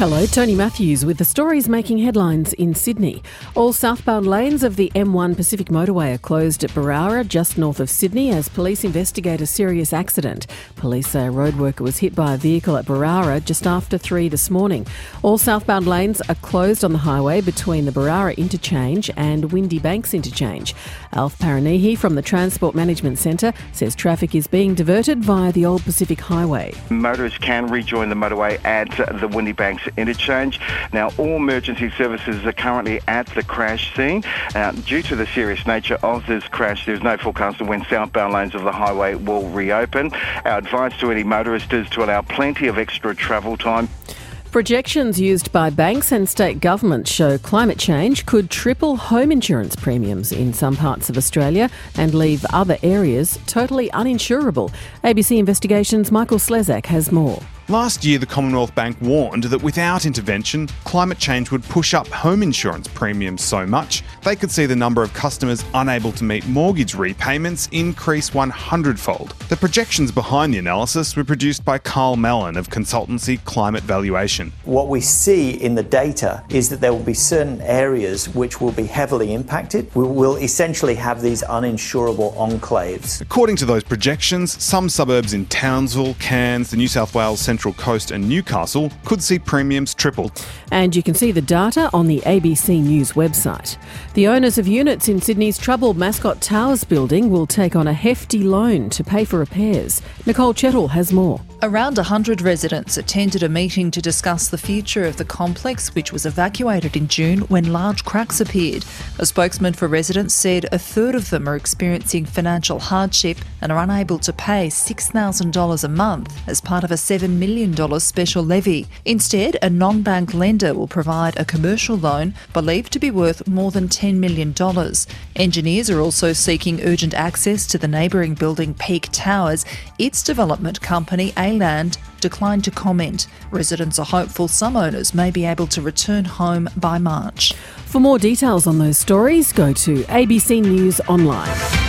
Hello, Tony Matthews with the stories making headlines in Sydney. All southbound lanes of the M1 Pacific Motorway are closed at Berowra, just north of Sydney, as police investigate a serious accident. Police say a road worker was hit by a vehicle at Berowra just after 3 this morning. All southbound lanes are closed on the highway between the Berowra interchange and Windy Banks interchange. Alf Paranihi from the Transport Management Centre says traffic is being diverted via the Old Pacific Highway. Motorists can rejoin the motorway at the Windy Banks interchange. Now, all emergency services are currently at the crash scene. Uh, due to the serious nature of this crash, there's no forecast of when southbound lanes of the highway will reopen. Our advice to any motorist is to allow plenty of extra travel time. Projections used by banks and state governments show climate change could triple home insurance premiums in some parts of Australia and leave other areas totally uninsurable. ABC Investigations' Michael Slezak has more. Last year, the Commonwealth Bank warned that without intervention, climate change would push up home insurance premiums so much they could see the number of customers unable to meet mortgage repayments increase 100 fold. The projections behind the analysis were produced by Karl Mallon of consultancy Climate Valuation. What we see in the data is that there will be certain areas which will be heavily impacted. We will essentially have these uninsurable enclaves. According to those projections, some suburbs in Townsville, Cairns, the New South Wales Central Central Coast and Newcastle could see premiums triple. And you can see the data on the ABC News website. The owners of units in Sydney's troubled Mascot Towers building will take on a hefty loan to pay for repairs. Nicole Chettle has more. Around 100 residents attended a meeting to discuss the future of the complex, which was evacuated in June when large cracks appeared. A spokesman for residents said a third of them are experiencing financial hardship and are unable to pay $6,000 a month as part of a $7 million special levy. Instead, a non bank lender will provide a commercial loan believed to be worth more than $10 million. Engineers are also seeking urgent access to the neighbouring building Peak Towers. Its development company, Aland declined to comment. Residents are hopeful some owners may be able to return home by March. For more details on those stories, go to ABC News Online.